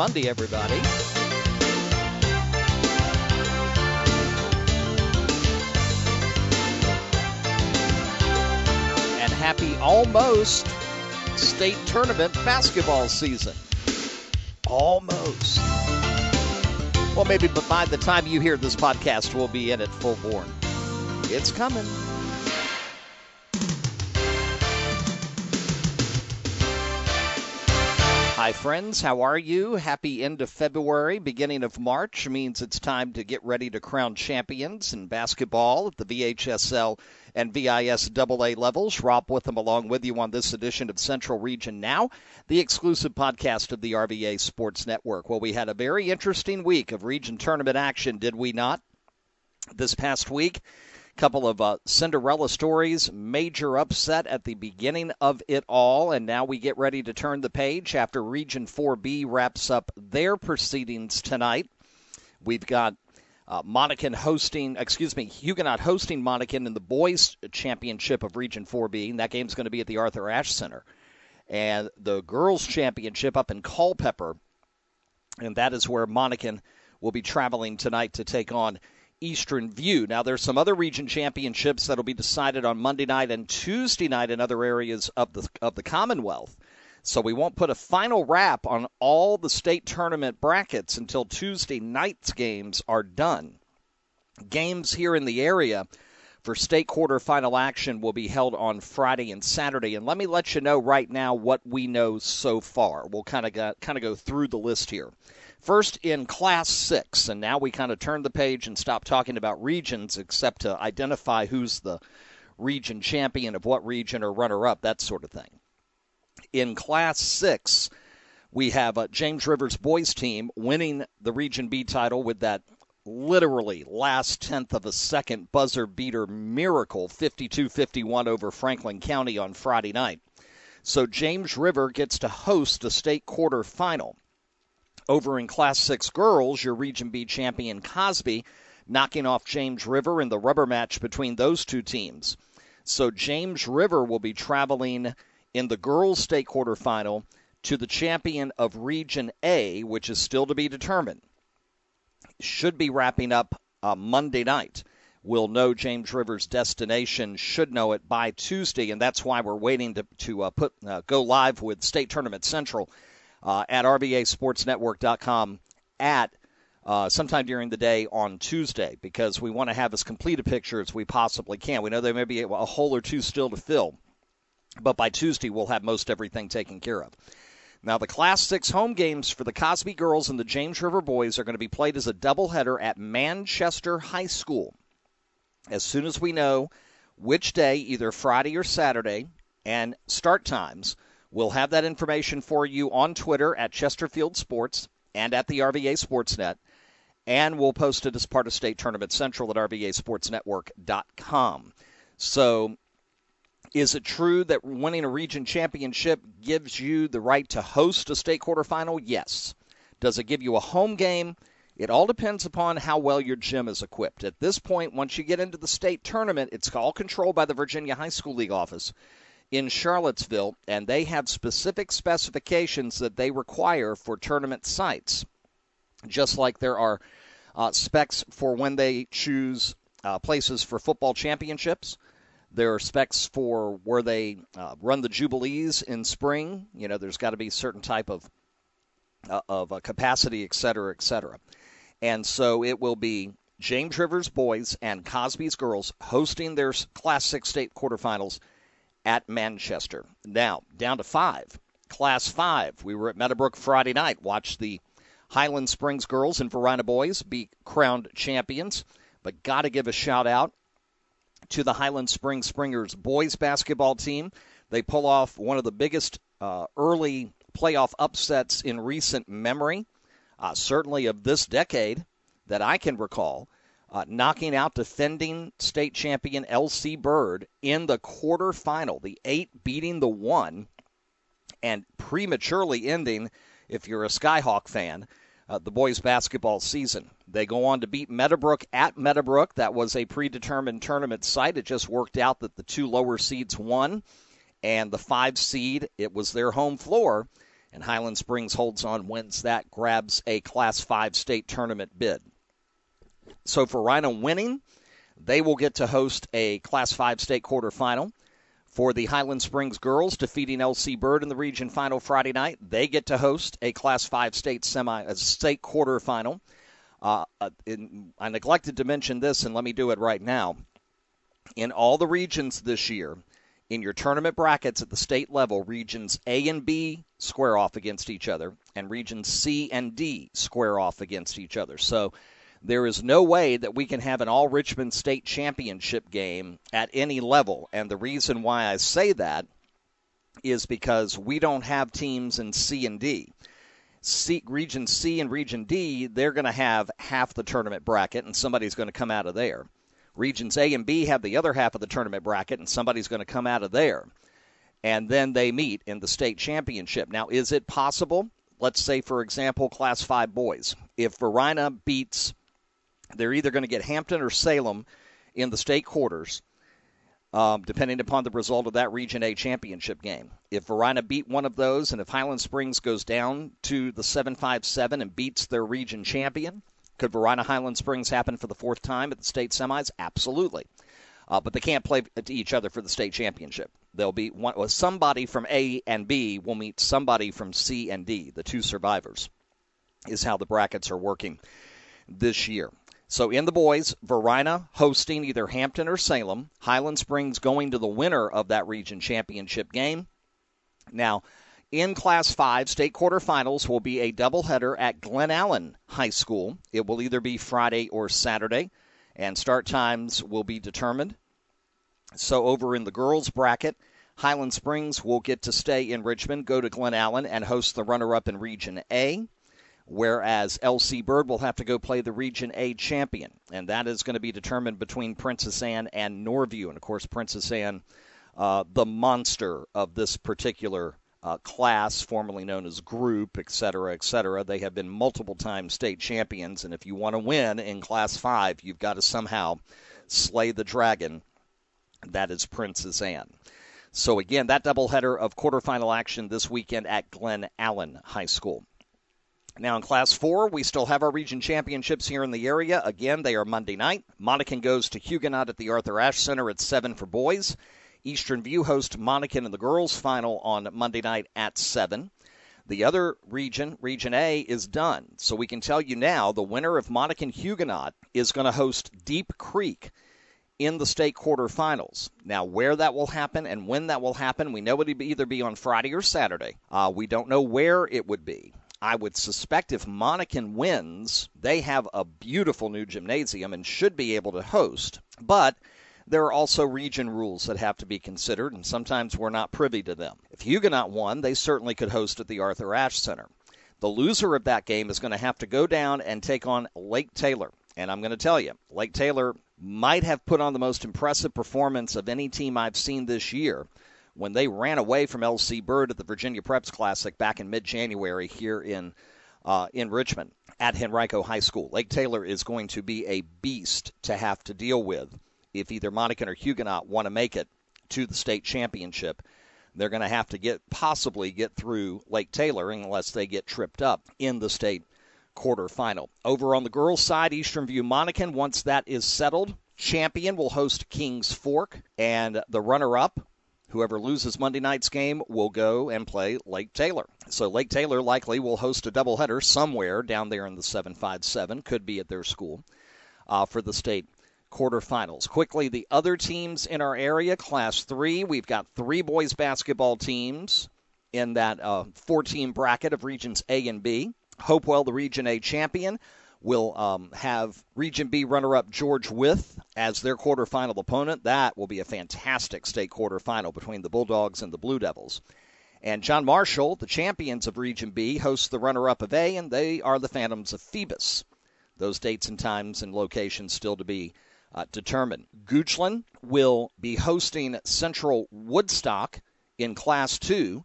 Monday, everybody. And happy almost state tournament basketball season. Almost. Well, maybe but by the time you hear this podcast, we'll be in it full born. It's coming. Hi, friends. How are you? Happy end of February, beginning of March means it's time to get ready to crown champions in basketball at the VHSL and VISAA levels. Rob Witham along with you on this edition of Central Region Now, the exclusive podcast of the RVA Sports Network. Well, we had a very interesting week of region tournament action, did we not? This past week, couple of uh, Cinderella stories, major upset at the beginning of it all, and now we get ready to turn the page after Region 4B wraps up their proceedings tonight. We've got uh, Monacan hosting, excuse me, Huguenot hosting Monacan in the boys' championship of Region 4B, and that game's going to be at the Arthur Ashe Center. And the girls' championship up in Culpeper, and that is where Monacan will be traveling tonight to take on Eastern View. Now, there's some other region championships that'll be decided on Monday night and Tuesday night in other areas of the of the Commonwealth. So we won't put a final wrap on all the state tournament brackets until Tuesday night's games are done. Games here in the area for state quarterfinal action will be held on Friday and Saturday. And let me let you know right now what we know so far. We'll kind of kind of go through the list here. First in Class 6, and now we kind of turn the page and stop talking about regions except to identify who's the region champion of what region or runner up, that sort of thing. In Class 6, we have a James Rivers boys team winning the Region B title with that literally last tenth of a second buzzer beater miracle 52 51 over Franklin County on Friday night. So James River gets to host a state quarterfinal. Over in Class 6 girls, your Region B champion Cosby knocking off James River in the rubber match between those two teams. So James River will be traveling in the girls' state quarterfinal to the champion of Region A, which is still to be determined. Should be wrapping up uh, Monday night. We'll know James River's destination, should know it by Tuesday, and that's why we're waiting to, to uh, put uh, go live with State Tournament Central uh, at RVASportsNetwork.com at uh, sometime during the day on Tuesday because we want to have as complete a picture as we possibly can. We know there may be a hole or two still to fill, but by Tuesday we'll have most everything taken care of. Now, the Class 6 home games for the Cosby girls and the James River boys are going to be played as a doubleheader at Manchester High School. As soon as we know which day, either Friday or Saturday, and start times, We'll have that information for you on Twitter at Chesterfield Sports and at the RVA Sportsnet. And we'll post it as part of State Tournament Central at RVASportsNetwork.com. So, is it true that winning a region championship gives you the right to host a state quarterfinal? Yes. Does it give you a home game? It all depends upon how well your gym is equipped. At this point, once you get into the state tournament, it's all controlled by the Virginia High School League office in Charlottesville, and they have specific specifications that they require for tournament sites, just like there are uh, specs for when they choose uh, places for football championships. There are specs for where they uh, run the jubilees in spring. You know, there's got to be a certain type of uh, of uh, capacity, et cetera, et cetera. And so it will be James Rivers boys and Cosby's girls hosting their Class Six state quarterfinals at Manchester. Now, down to five. Class five. We were at Meadowbrook Friday night. Watched the Highland Springs girls and Verona boys be crowned champions. But got to give a shout out to the Highland Springs Springers boys basketball team. They pull off one of the biggest uh, early playoff upsets in recent memory, uh, certainly of this decade that I can recall uh, knocking out defending state champion LC Bird in the quarterfinal. The eight beating the one, and prematurely ending, if you're a Skyhawk fan, uh, the boys' basketball season. They go on to beat Meadowbrook at Meadowbrook. That was a predetermined tournament site. It just worked out that the two lower seeds won, and the five seed, it was their home floor. and Highland Springs holds on, wins that, grabs a Class 5 state tournament bid. So Varina winning, they will get to host a Class 5 state quarterfinal. For the Highland Springs girls defeating LC Bird in the region final Friday night, they get to host a Class 5 state semi a state quarterfinal. Uh, uh, in, I neglected to mention this, and let me do it right now. In all the regions this year, in your tournament brackets at the state level, regions A and B square off against each other, and regions C and D square off against each other. So there is no way that we can have an all Richmond state championship game at any level. And the reason why I say that is because we don't have teams in C and D. C, region C and region D, they're going to have half the tournament bracket, and somebody's going to come out of there. Regions A and B have the other half of the tournament bracket, and somebody's going to come out of there. And then they meet in the state championship. Now, is it possible? Let's say, for example, Class 5 boys. If Varina beats, they're either going to get Hampton or Salem in the state quarters, um, depending upon the result of that Region A championship game. If Varina beat one of those, and if Highland Springs goes down to the 757 and beats their region champion, could Varina Highland Springs happen for the fourth time at the state semis? Absolutely. Uh, but they can't play each other for the state championship. There'll be one, well, somebody from A and B will meet somebody from C and D, the two survivors, is how the brackets are working this year. So in the boys, Varina hosting either Hampton or Salem, Highland Springs going to the winner of that region championship game. Now, in Class 5, state quarterfinals will be a doubleheader at Glen Allen High School. It will either be Friday or Saturday, and start times will be determined. So, over in the girls' bracket, Highland Springs will get to stay in Richmond, go to Glen Allen, and host the runner up in Region A. Whereas LC Bird will have to go play the Region A champion, and that is going to be determined between Princess Anne and Norview. And of course, Princess Anne, uh, the monster of this particular uh, class, formerly known as group, et cetera, et cetera. They have been multiple time state champions, and if you want to win in Class 5, you've got to somehow slay the dragon. That is Princess Anne. So, again, that doubleheader of quarterfinal action this weekend at Glen Allen High School. Now in Class 4, we still have our region championships here in the area. Again, they are Monday night. Monacan goes to Huguenot at the Arthur Ashe Center at 7 for boys. Eastern View host Monacan in the girls' final on Monday night at 7. The other region, Region A, is done. So we can tell you now the winner of Monacan Huguenot is going to host Deep Creek in the state quarterfinals. Now, where that will happen and when that will happen, we know it'll either be on Friday or Saturday. Uh, we don't know where it would be. I would suspect if Monacan wins, they have a beautiful new gymnasium and should be able to host. But there are also region rules that have to be considered, and sometimes we're not privy to them. If Huguenot won, they certainly could host at the Arthur Ashe Center. The loser of that game is going to have to go down and take on Lake Taylor. And I'm going to tell you, Lake Taylor might have put on the most impressive performance of any team I've seen this year when they ran away from LC Bird at the Virginia Preps Classic back in mid January here in uh, in Richmond at Henrico High School. Lake Taylor is going to be a beast to have to deal with if either Monacan or Huguenot want to make it to the state championship. They're going to have to get possibly get through Lake Taylor unless they get tripped up in the state quarterfinal. Over on the girls' side, Eastern View Monacan, once that is settled, champion will host Kings Fork, and the runner up, whoever loses Monday night's game, will go and play Lake Taylor. So Lake Taylor likely will host a doubleheader somewhere down there in the 757, could be at their school, uh, for the state quarterfinals. Quickly, the other teams in our area, Class 3, we've got three boys basketball teams in that uh, four team bracket of Regions A and B. Hopewell, the Region A champion, will um, have Region B runner up George Wythe as their quarterfinal opponent. That will be a fantastic state quarterfinal between the Bulldogs and the Blue Devils. And John Marshall, the champions of Region B, hosts the runner up of A, and they are the Phantoms of Phoebus. Those dates and times and locations still to be uh, determined. Goochland will be hosting Central Woodstock in Class 2.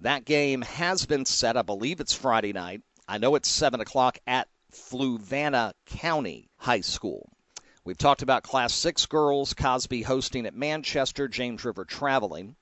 That game has been set. I believe it's Friday night. I know it's 7 o'clock at Fluvanna County High School. We've talked about Class 6 girls, Cosby hosting at Manchester, James River traveling.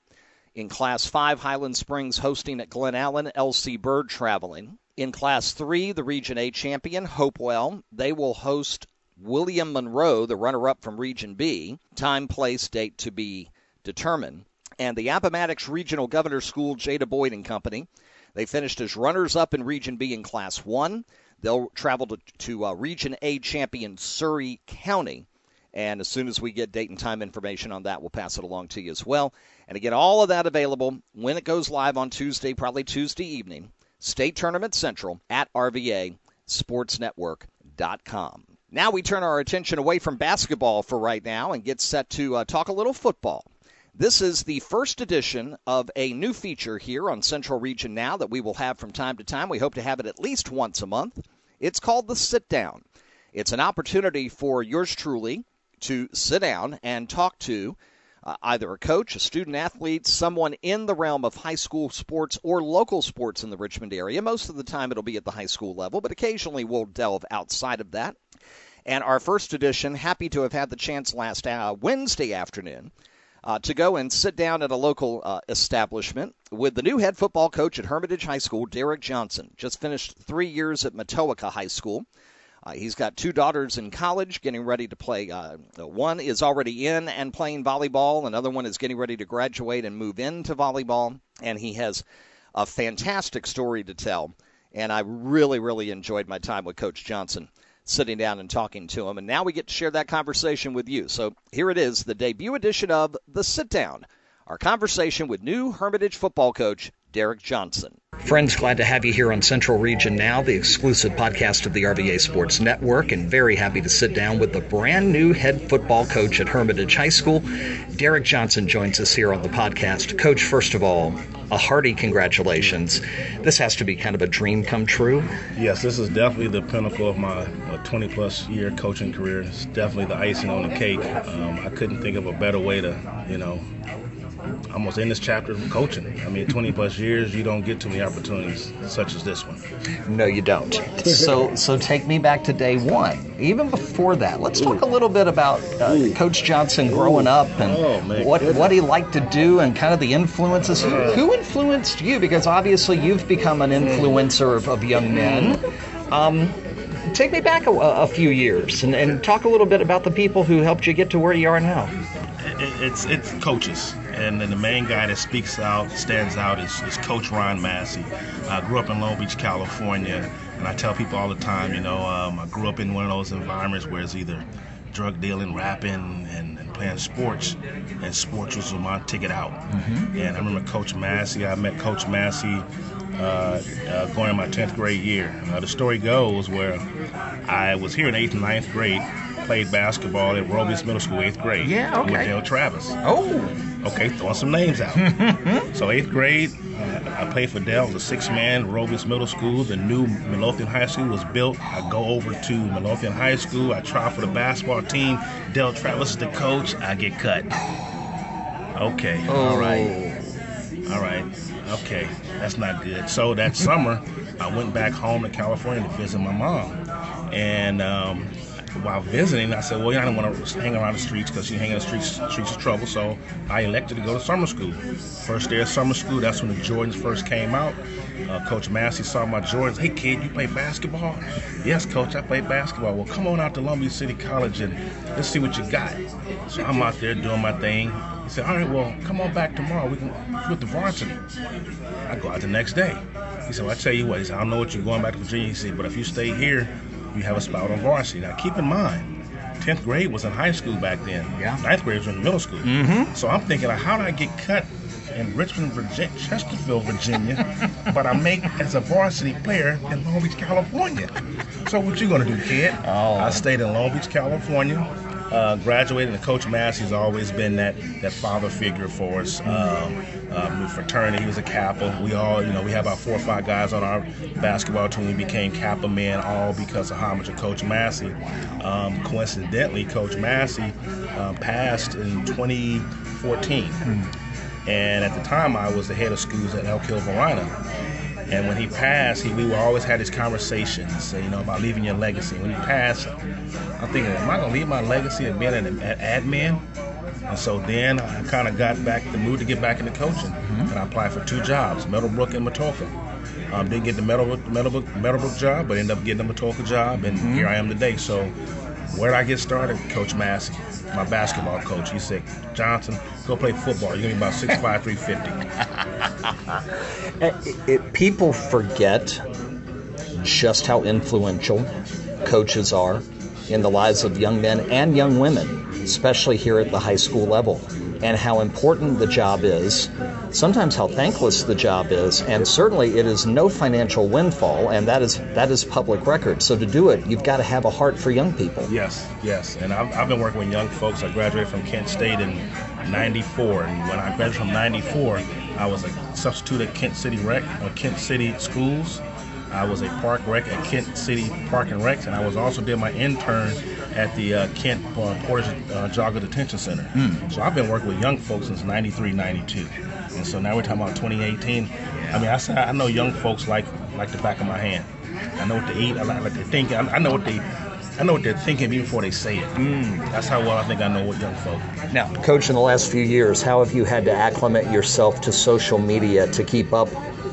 In Class 5, Highland Springs hosting at Glen Allen, LC Bird traveling. In Class 3, the Region A champion, Hopewell, they will host William Monroe, the runner up from Region B. Time, place, date to be determined. And the Appomattox Regional Governor School, Jada Boyd and Company, they finished as runners up in Region B in Class 1. They'll travel to, to uh, Region A champion Surry County. And as soon as we get date and time information on that, we'll pass it along to you as well. And again, all of that available when it goes live on Tuesday, probably Tuesday evening. State Tournament Central at RVA sports Sportsnetwork.com. Now we turn our attention away from basketball for right now and get set to uh, talk a little football. This is the first edition of a new feature here on Central Region Now that we will have from time to time. We hope to have it at least once a month. It's called the Sit Down. It's an opportunity for yours truly to sit down and talk to uh, either a coach, a student athlete, someone in the realm of high school sports or local sports in the Richmond area. Most of the time it'll be at the high school level, but occasionally we'll delve outside of that. And our first edition, happy to have had the chance last uh, Wednesday afternoon uh, to go and sit down at a local uh, establishment with the new head football coach at Hermitage High School, Derrick Johnson. Just finished three years at Matoaca High School. Uh, he's got two daughters in college getting ready to play. Uh, one is already in and playing volleyball. Another one is getting ready to graduate and move into volleyball. And he has a fantastic story to tell. And I really, really enjoyed my time with Coach Johnson sitting down and talking to him. And now we get to share that conversation with you. So here it is, the debut edition of The Sit Down, our conversation with new Hermitage football coach Derrick Johnson. Friends, glad to have you here on Central Region Now, the exclusive podcast of the RVA Sports Network, and very happy to sit down with the brand new head football coach at Hermitage High School. Derrick Johnson joins us here on the podcast. Coach, first of all, a hearty congratulations. This has to be kind of a dream come true. Yes, this is definitely the pinnacle of my 20 plus year coaching career. It's definitely the icing on the cake. Um, I couldn't think of a better way to, you know, almost in this chapter of coaching. I mean, 20 plus years, you don't get too many opportunities such as this one. No, you don't. so, so take me back to day one. Even before that, let's talk a little bit about uh, Coach Johnson growing up and oh, what what he liked to do and kind of the influences. Who, who influenced you? Because obviously you've become an influencer of, of young men. Um, take me back a, a few years and, and, talk a little bit about the people who helped you get to where you are now. It's it's coaches and then the main guy that speaks out, stands out, is, is Coach Ron Massey. I grew up in Long Beach, California, and I tell people all the time, you know, um, I grew up in one of those environments where it's either drug dealing, rapping, and, and playing sports, and sports was my ticket out. Mm-hmm. And I remember Coach Massey. I met Coach Massey uh, uh, going in my 10th grade year. Uh, the story goes where I was here in 8th and 9th grade, played basketball at Robious Middle School, 8th grade. Yeah, okay. With Dale Travis. Oh. Okay, throwing some names out. so eighth grade, uh, I played for Dell, the six man, Robious Middle School. The new Midlothian High School was built. I go over to Midlothian High School. I try for the basketball team. Dell Travis is the coach. I get cut. Okay, oh. all right. All right, okay, that's not good. So that summer, I went back home to California to visit my mom. And um, while visiting, I said, well, yeah, I don't want to hang around the streets because you hang in the streets, streets is trouble. So I elected to go to summer school. First day of summer school, that's when the Jordans first came out. Uh, coach Massey saw my Jordans. Hey, kid, you play basketball? Yes, coach, I play basketball. Well, come on out to Beach City College and let's see what you got. So I'm out there doing my thing. He said, all right, well, come on back tomorrow. We can with the varsity. I go out the next day. He said, well, I tell you what. He said, I don't know what you're going back to Virginia. He said, but if you stay here, you have a spot on varsity. Now, keep in mind, 10th grade was in high school back then. Yeah. Ninth grade was in middle school. Mm-hmm. So I'm thinking, how did I get cut in Richmond, Virginia, Chesterfield, Virginia, but I make as a varsity player in Long Beach, California? So what you gonna do, kid? Oh. I stayed in Long Beach, California uh, graduated, and Coach Massey's always been that that father figure for us. Um, um, fraternity, he was a Kappa. We all, you know, we have about four or five guys on our basketball team. We became Kappa men, all because of homage of Coach Massey. Um, coincidentally, Coach Massey uh, passed in 2014. Mm. And at the time, I was the head of schools at Elk Hill Varina. And when he passed, he, we always had these conversations, you know, about leaving your legacy. When he passed, I'm thinking, am I gonna leave my legacy of being an, an admin? And so then I kind of got back the mood to get back into coaching, mm-hmm. and I applied for two jobs, Meadowbrook and Matoaca. Um, didn't get the Meadowbrook, Meadowbrook, Meadowbrook job, but ended up getting the Matoaca job, and mm-hmm. here I am today. So where did I get started? Coach Massey, my basketball coach. He said, Johnson, go play football. You're going to be about 6'5", 350. Eh, people forget just how influential coaches are in the lives of young men and young women, especially here at the high school level and how important the job is, sometimes how thankless the job is, and certainly it is no financial windfall, and that is that is public record. So to do it, you've got to have a heart for young people. Yes, yes, and I've, I've been working with young folks. I graduated from Kent State in '94, and when I graduated from '94, I was a substitute at Kent City Rec or Kent City Schools. I was a park rec at Kent City Park and Recs, and I was also did my intern at the uh, Kent uh, Portage uh, Jogger Detention Center. Mm. So I've been working with young folks since 93, 92. And so now we're talking about 2018. I mean, I say I know young folks like like the back of my hand. I know what they eat. I like, what they think. I, I know what they I know what they're thinking even before they say it. Mm. That's how well I think I know what young folk. Now, coach, in the last few years, how have you had to acclimate yourself to social media to keep up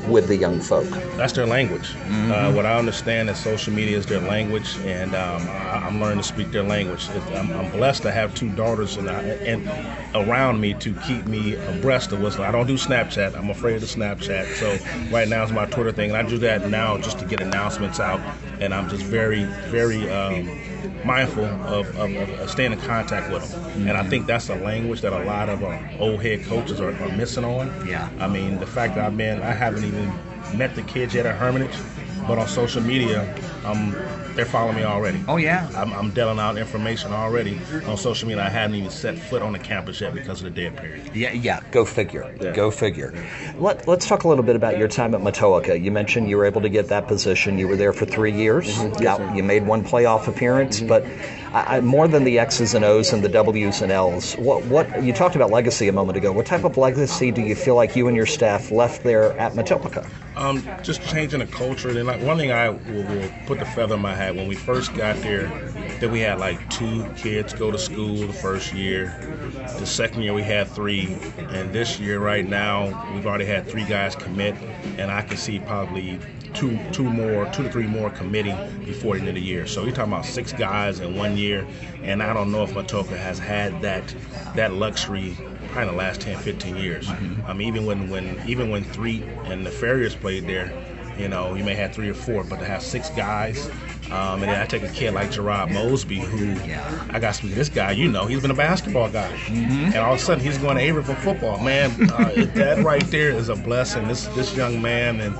with the young folk? That's their language. Mm-hmm. Uh, what I understand is social media is their language, and um, I, am learning to speak their language. I'm, I'm, blessed to have two daughters and, I, and around me to keep me abreast of what's. I don't do Snapchat. I'm afraid of Snapchat. So right now is my Twitter thing, and I do that now just to get announcements out. And I'm just very, very. Um, mindful of, of, of, staying in contact with them. Mm-hmm. And I think that's a language that a lot of uh, old head coaches are, are, missing on. Yeah. I mean, the fact that I've been, I haven't even met the kids yet at Hermitage, but on social media, um, they're following me already. Oh yeah, I'm, I'm dealing out information already on social media. I hadn't even set foot on the campus yet because of the dead period. Yeah, yeah. Go figure. Yeah. Go figure. Let, let's talk a little bit about your time at Matoaca. You mentioned you were able to get that position. You were there for three years. Mm-hmm. Yes, yeah, you made one playoff appearance, mm-hmm. but I, more than the X's and O's and the W's and L's. What what you talked about legacy a moment ago. What type of legacy do you feel like you and your staff left there at Matoaca? Um, just changing the culture. And like, one thing I will, will put the feather in my hat when we first got there, that we had like two kids go to school the first year. The second year we had three, and this year right now we've already had three guys commit, and I can see probably two two more, two to three more committing before the end of the year. So you're talking about six guys in one year, and I don't know if Matoaca has had that that luxury probably in the last 10, 15 years. Mm-hmm. I mean, even when when even when three and the Farriers played there, you know, you may have three or four, but to have six guys, um, and then I take a kid like Gerard Mosby, who yeah. I got to speak to this guy. You know, he's been a basketball guy, mm-hmm. and all of a sudden he's going to Avery for football. Man, uh, that right there is a blessing. This this young man and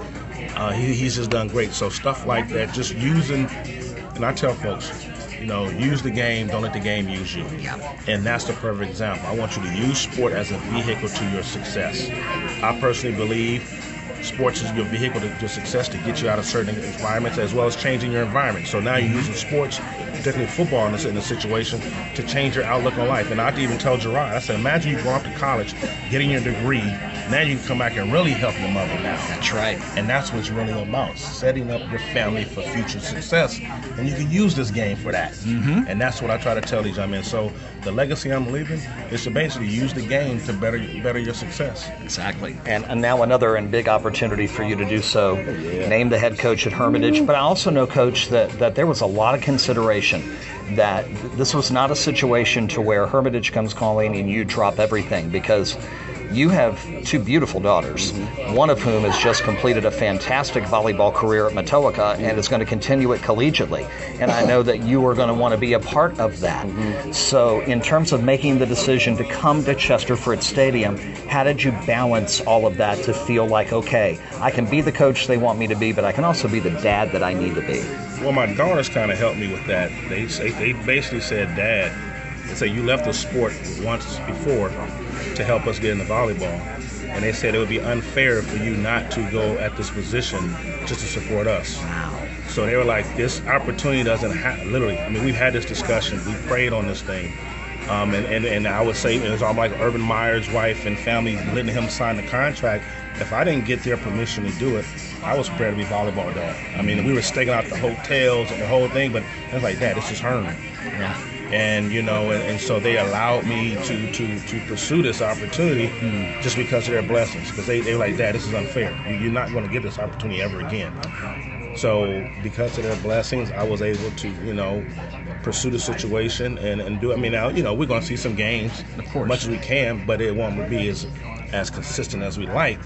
uh, he, he's just done great. So stuff like that, just using, and I tell folks, you know, use the game, don't let the game use you. Yeah. And that's the perfect example. I want you to use sport as a vehicle to your success. I personally believe sports is your vehicle to your success to get you out of certain environments as well as changing your environment. So now you're using sports, particularly football in this, in this situation, to change your outlook on life. And I even tell Gerard, I said, imagine you go off to college, getting your degree, now you can come back and really help your mother now. That's right. And that's what it's really about, setting up your family for future success. And you can use this game for that. Mm-hmm. And that's what I try to tell these young men. So the legacy I'm leaving is to basically use the game to better better your success. Exactly. And, and now another and big opportunity for you to do so. Oh, yeah. Name the head coach at Hermitage. But I also know, coach, that, that there was a lot of consideration that this was not a situation to where Hermitage comes calling and you drop everything because you have two beautiful daughters, mm-hmm. one of whom has just completed a fantastic volleyball career at Matoaca and is going to continue it collegiately. And I know that you are going to want to be a part of that. Mm-hmm. So, in terms of making the decision to come to Chesterford Stadium, how did you balance all of that to feel like, okay, I can be the coach they want me to be, but I can also be the dad that I need to be? Well, my daughters kind of helped me with that. They, they basically said, Dad, they say you left the sport once before to help us get into volleyball. And they said it would be unfair for you not to go at this position just to support us. Wow. So they were like, this opportunity doesn't have, literally, I mean, we've had this discussion. We prayed on this thing. Um, and, and, and I would say it was all like Urban Meyer's wife and family letting him sign the contract. If I didn't get their permission to do it, I was prepared to be volleyball dad. I mean, we were staking out the hotels and the whole thing, but I was like, Dad, this is Herman. Yeah and you know, and, and, so they allowed me to to to pursue this opportunity mm. just because of their blessings. Because they they were like, Dad, this is unfair. You're not going to get this opportunity ever again. So because of their blessings, I was able to, you know, pursue the situation and, and do. I mean, now you know we're going to see some games, of course, much as we can, but it won't be as as consistent as we like.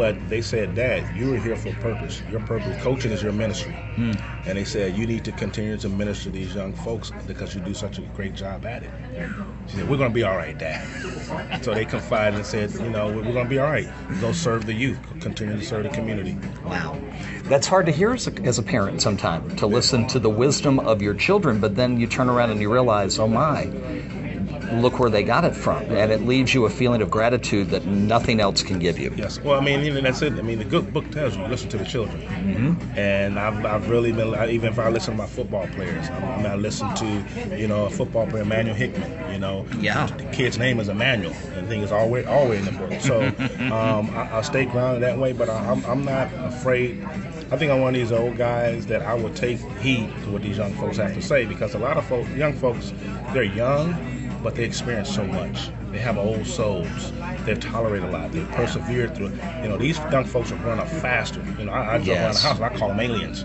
But they said, Dad, you were here for a purpose. Your purpose, coaching is your ministry. Mm. And they said, you need to continue to minister to these young folks because you do such a great job at it. She said, we're going to be all right, Dad. so they confided and said, you know, we're going to be all right. Go serve the youth, continue to serve the community. Wow. That's hard to hear as a, as a parent sometimes, to listen to the wisdom of your children, but then you turn around and you realize, oh my, look where they got it from, and it leaves you a feeling of gratitude that nothing else can give you. Yes. Well, I mean, even that's it. I mean, the good book tells you listen to the children, mm-hmm. and I've, I've really been even if I listen to my football players, I, mean, I listen to you know a football player, Emmanuel Hickman. You know, yeah, the kid's name is Emmanuel, and the thing is always always in the book. So um, I, I stay grounded that way, but I, I'm I'm not afraid. I think I'm one of these old guys that I will take heed to what these young folks have to say because a lot of folks, young folks, they're young but they experience so much. They have old souls. They've tolerated a lot. They've persevered through. You know, these young folks are growing up faster. You know, I, I yes. around the house I call them aliens.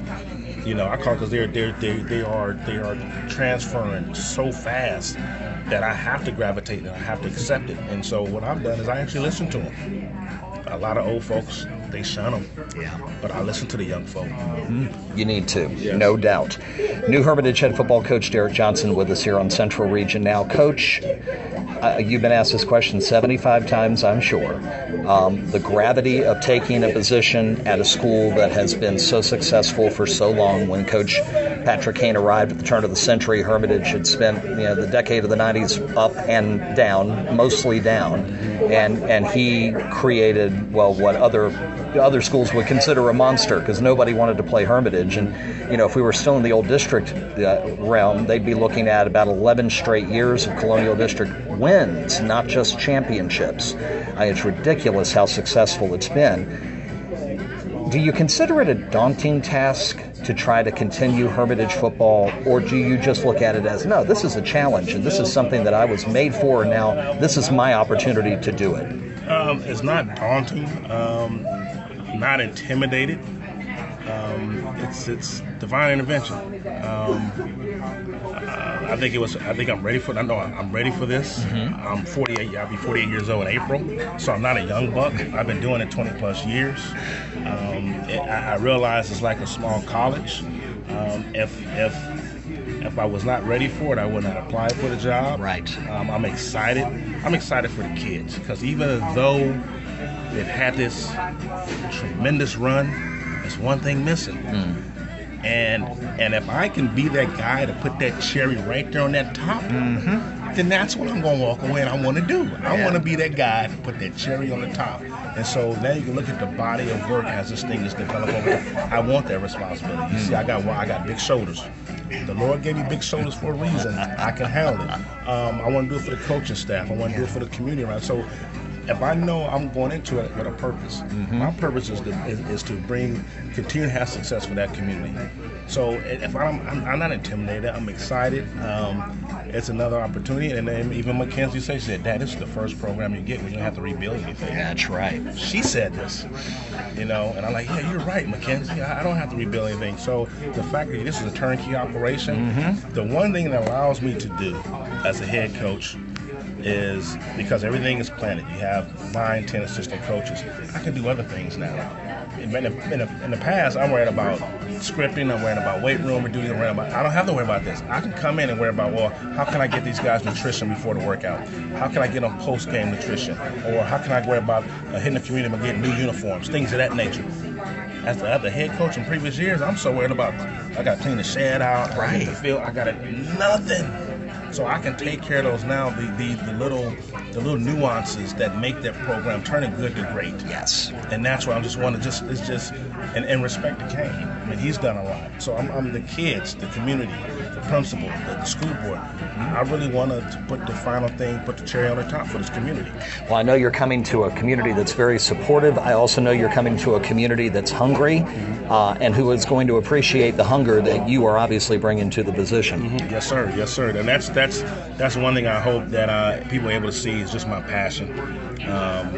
You know, I call because they're they're they they are they are transferring so fast that I have to gravitate and I have to accept it. And so what I've done is I actually listen to them. A lot of old folks they shun them. Yeah. But I listen to the young folk. Mm-hmm. You need to, yes. no doubt. New Hermitage head football coach Derrick Johnson with us here on Central Region now. Coach, uh, you've been asked this question 75 times, I'm sure. Um, the gravity of taking a position at a school that has been so successful for so long. When Coach Patrick Kane arrived at the turn of the century, Hermitage had spent you know, the decade of the 90s up and down, mostly down, and and he created well what other other schools would consider a monster because nobody wanted to play Hermitage. And, you know, if we were still in the old district uh, realm, they'd be looking at about 11 straight years of Colonial District wins, not just championships. I it's ridiculous how successful it's been. Do you consider it a daunting task to try to continue Hermitage football, or do you just look at it as, no, this is a challenge and this is something that I was made for, and now this is my opportunity to do it? Um, it's not daunting. Um, not intimidated. Um, it's it's divine intervention. Um, uh, I think it was. I think I'm ready for. I know I'm ready for this. Mm-hmm. I'm 48. I'll be 48 years old in April, so I'm not a young buck. I've been doing it 20 plus years. Um, it, I, I, realize it's like a small college. Um, if if if I was not ready for it, I would not apply for the job. Right. Um, I'm excited. I'm excited for the kids because even though They've had this tremendous run. There's one thing missing. Mm. And and if I can be that guy to put that cherry right there on that top, mm-hmm. then that's what I'm going to walk away and I want to do. I yeah. want to be that guy to put that cherry on the top. And so now you can look at the body of work as this thing is time. I want that responsibility. You mm. see, I got I got big shoulders. The Lord gave me big shoulders for a reason. I can handle it. Um, I want to do it for the coaching staff. I want to do it for the community around. So if I know I'm going into it with a purpose, mm-hmm. my purpose is to is, is, to bring continue to have success for that community. So if I'm I'm, I'm not intimidated, I'm excited. Um, it's another opportunity, and then even Mackenzie said, she said, "Dad, this is the first program you get when you don't have to rebuild anything." Yeah, that's right. She said this, you know, and I'm like, "Yeah, you're right, Mackenzie. I, I don't have to rebuild anything." So the fact that this is a turnkey operation, mm-hmm. the one thing that allows me to do as a head coach is because everything is planted. You have nine, ten assistant coaches. I can do other things now. In the, in the, in the past, I'm worried about scripting. I'm worried about weight room duty. I'm worried about. I don't have to worry about this. I can come in and worry about well, how can I get these guys nutrition before the workout? How can I get them post game nutrition? Or how can I worry about uh, hitting the community and getting new uniforms, things of that nature. As the, as the head coach in previous years, I'm so worried about. I got to clean the shed out. Right. The field. I got to do nothing so I can take care of those now, the, the, the little the little nuances that make that program turning good to great. Yes. And that's why I just want to just it's just and, and respect to Kane. I mean he's done a lot. So I'm, I'm the kids, the community, the principal, the, the school board. I really want to put the final thing, put the cherry on the top for this community. Well, I know you're coming to a community that's very supportive. I also know you're coming to a community that's hungry uh, and who is going to appreciate the hunger that you are obviously bringing to the position. Mm-hmm. Yes, sir. Yes, sir. And that's that's that's one thing I hope that uh, people are able to see is just my passion. Um,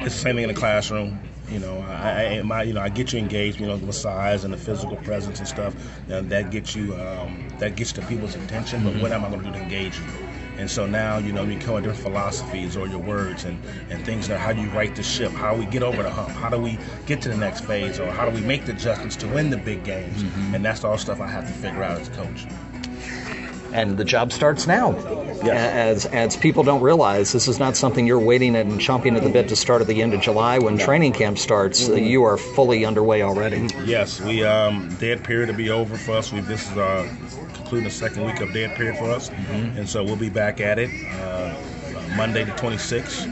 it's the same thing in the classroom. You know, I, I, my, you know, I get you engaged. You know, the size and the physical presence and stuff. And that gets you, um, that gets to people's attention. But what am I going to do to engage you? And so now, you know, you come with different philosophies or your words and, and things that how do you right the ship? How do we get over the hump? How do we get to the next phase? Or how do we make the adjustments to win the big games? Mm-hmm. And that's all stuff I have to figure out as a coach and the job starts now. Yes. As as people don't realize, this is not something you're waiting and chomping at the bit to start at the end of July when training camp starts. Mm-hmm. You are fully underway already. Yes, we um, dead period to be over for us. We this is uh, concluding the second week of dead period for us, mm-hmm. and so we'll be back at it uh, Monday the 26th.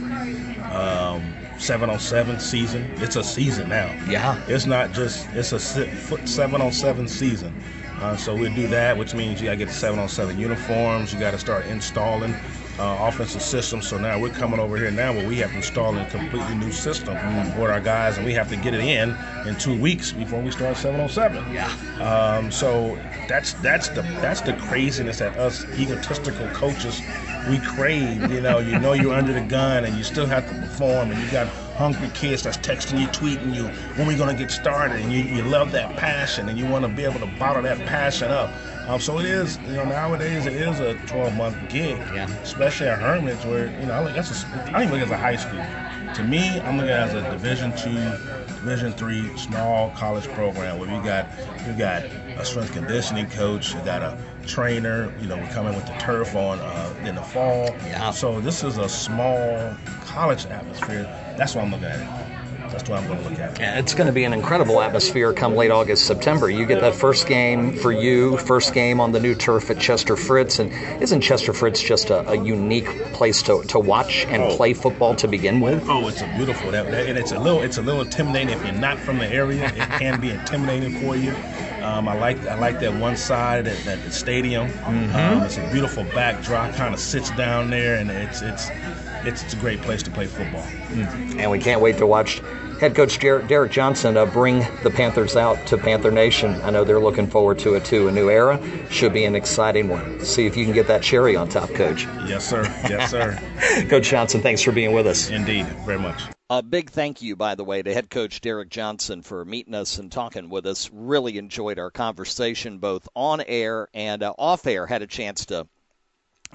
Um, seven on seven season. It's a season now. Yeah. It's not just it's a seven on seven season. Uh, so we'll do that, which means you got to get the seven on seven uniforms. You got to start installing uh, offensive systems. So now we're coming over here now where we have to install a completely new system mm-hmm. for our guys, and we have to get it in in two weeks before we start seven on seven. Yeah. Um, so that's that's the that's the craziness that us egotistical coaches we crave. You know, you know you're under the gun and you still have to perform, and you got hungry kids that's texting you, tweeting you, when we gonna get started, and you, you love that passion and you want to be able to bottle that passion up. Um, so it is, you know, nowadays it is a 12 month gig, yeah. especially at Hermitage, where you know I look, that's a, I think look as a high school. To me, I'm looking at as a Division two, Division three small college program where we got we got a strength conditioning coach, we got a trainer. You know, we're coming with the turf on uh, in the fall. Yeah. So this is a small college atmosphere. That's why I'm looking at it. That's what I'm going to look at. Yeah, it's going to be an incredible atmosphere come late August, September. You get that first game for you, first game on the new turf at Chester Fritz. And isn't Chester Fritz just a, a unique place to, to watch and oh. play football to begin with? Oh, it's a beautiful. That, that, and it's a little it's a little intimidating if you're not from the area. It can be intimidating for you. Um, I like I like that one side at, at the stadium. Mm-hmm. Um, it's a beautiful backdrop. Kind of sits down there, and it's it's it's, it's a great place to play football. Mm. And we can't wait to watch head coach Derrick Johnson uh, bring the Panthers out to Panther Nation. I know they're looking forward to it too. A new era should be an exciting one. See if you can get that cherry on top, Coach. Yes, sir. Yes, sir. coach Johnson, thanks for being with us. Indeed, very much. A big thank you, by the way, to head coach Derrick Johnson for meeting us and talking with us. Really enjoyed our conversation, both on air and uh, off air. Had a chance to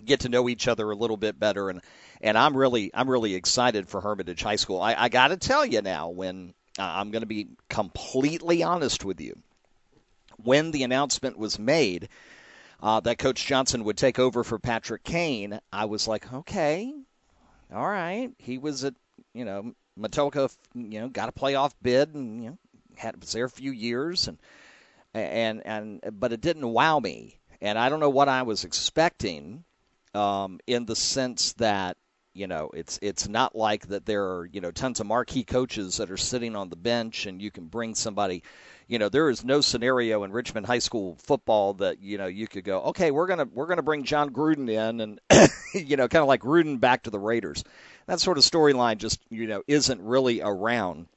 get to know each other a little bit better and and I'm really I'm really excited for Hermitage High School. I, I got to tell you now, when uh, I'm going to be completely honest with you, when the announcement was made uh, that Coach Johnson would take over for Patrick Kane, I was like, okay, all right. He was at you know Matoaca, you know, got a playoff bid and you know had was there a few years and and and but it didn't wow me, and I don't know what I was expecting. Um, in the sense that you know, it's it's not like that there are you know tons of marquee coaches that are sitting on the bench and you can bring somebody. You know, there is no scenario in Richmond High School football that you know you could go, okay, we're gonna we're gonna bring Jon Gruden in and you know kind of like Gruden back to the Raiders. That sort of storyline just you know isn't really around.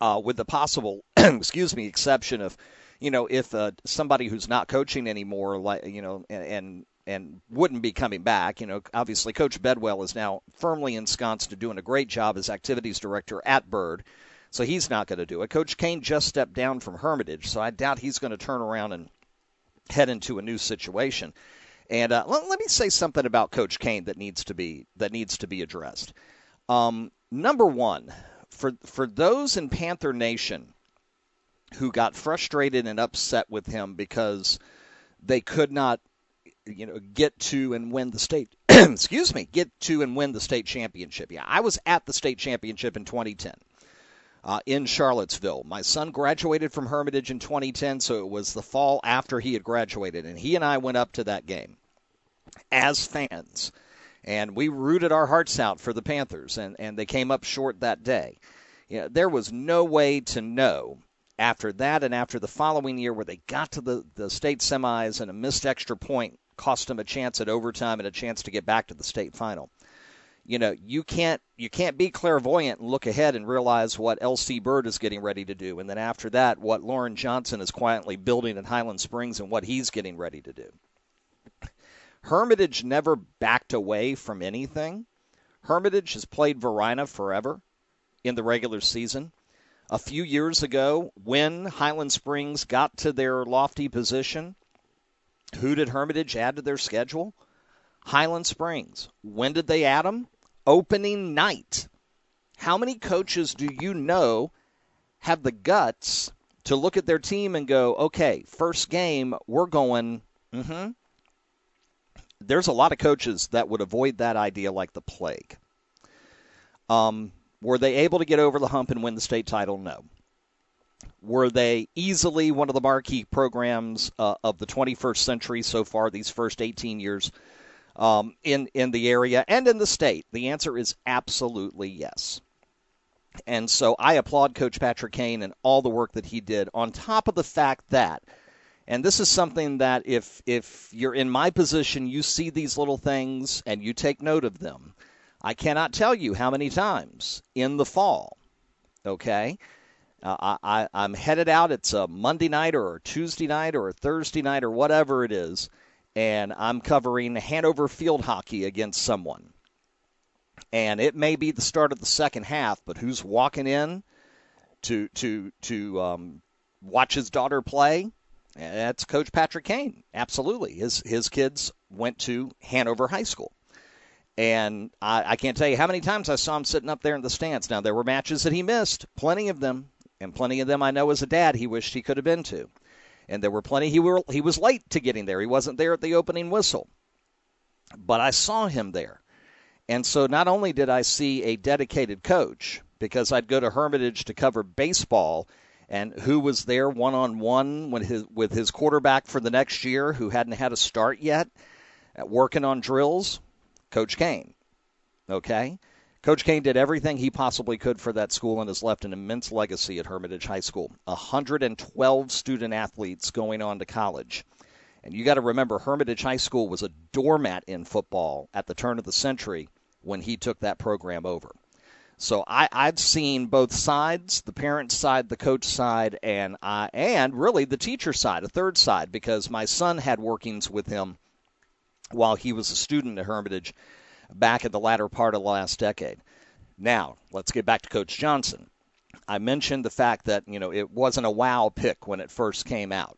Uh, with the possible, excuse me, exception of, you know, if uh, somebody who's not coaching anymore, like you know, and, and and wouldn't be coming back. You know, obviously, Coach Bedwell is now firmly ensconced to doing a great job as activities director at Bird, so he's not going to do it. Coach Kane just stepped down from Hermitage, so I doubt he's going to turn around and head into a new situation. And uh, let, let, me say something about Coach Kane that needs to be that needs to be addressed. Um, number one, for for those in Panther Nation who got frustrated and upset with him because they could not you know get to and win the state excuse me get to and win the state championship yeah i was at the state championship in 2010 uh, in charlottesville my son graduated from hermitage in 2010 so it was the fall after he had graduated and he and i went up to that game as fans and we rooted our hearts out for the panthers and, and they came up short that day you know, there was no way to know after that and after the following year where they got to the, the state semis and a missed extra point cost them a chance at overtime and a chance to get back to the state final. You know, you can't you can't be clairvoyant and look ahead and realize what LC Bird is getting ready to do, and then after that, what Loren Johnson is quietly building in Highland Springs and what he's getting ready to do. Hermitage never backed away from anything. Hermitage has played Varina forever in the regular season. A few years ago, when Highland Springs got to their lofty position, who did Hermitage add to their schedule? Highland Springs. When did they add them? Opening night. How many coaches do you know have the guts to look at their team and go, okay, first game, we're going, mm-hmm. There's a lot of coaches that would avoid that idea like the plague. Um, were they able to get over the hump and win the state title? No. Were they easily one of the marquee programs uh, of the 21st century so far, these first 18 years um, in, in the area and in the state? The answer is absolutely yes. And so I applaud Coach Patrick Kane and all the work that he did, on top of the fact that, and this is something that if if you're in my position, you see these little things and you take note of them. I cannot tell you how many times in the fall, okay, uh, I, I'm headed out. It's a Monday night or a Tuesday night or a Thursday night or whatever it is, and I'm covering Hanover field hockey against someone and it may be the start of the second half, but who's walking in to to to um, watch his daughter play? That's Coach Patrick Kane. Absolutely, his his kids went to Hanover High School, and I, I can't tell you how many times I saw him sitting up there in the stands. Now there were matches that he missed, plenty of them, and plenty of them I know as a dad he wished he could have been to, and there were plenty he were he was late to getting there. He wasn't there at the opening whistle, but I saw him there and so not only did I see a dedicated coach, because I'd go to Hermitage to cover baseball, and who was there one on one with his quarterback for the next year who hadn't had a start yet, working on drills? Coach Kane. Okay? Coach Kane did everything he possibly could for that school and has left an immense legacy at Hermitage High School. 112 student athletes going on to college. And you got to remember, Hermitage High School was a doormat in football at the turn of the century when he took that program over. So I, I've seen both sides, the parent side, the coach side, and I, and really the teacher side, a third side, because my son had workings with him while he was a student at Hermitage back at the latter part of the last decade. Now, let's get back to Coach Johnson. I mentioned the fact that, you know, it wasn't a wow pick when it first came out.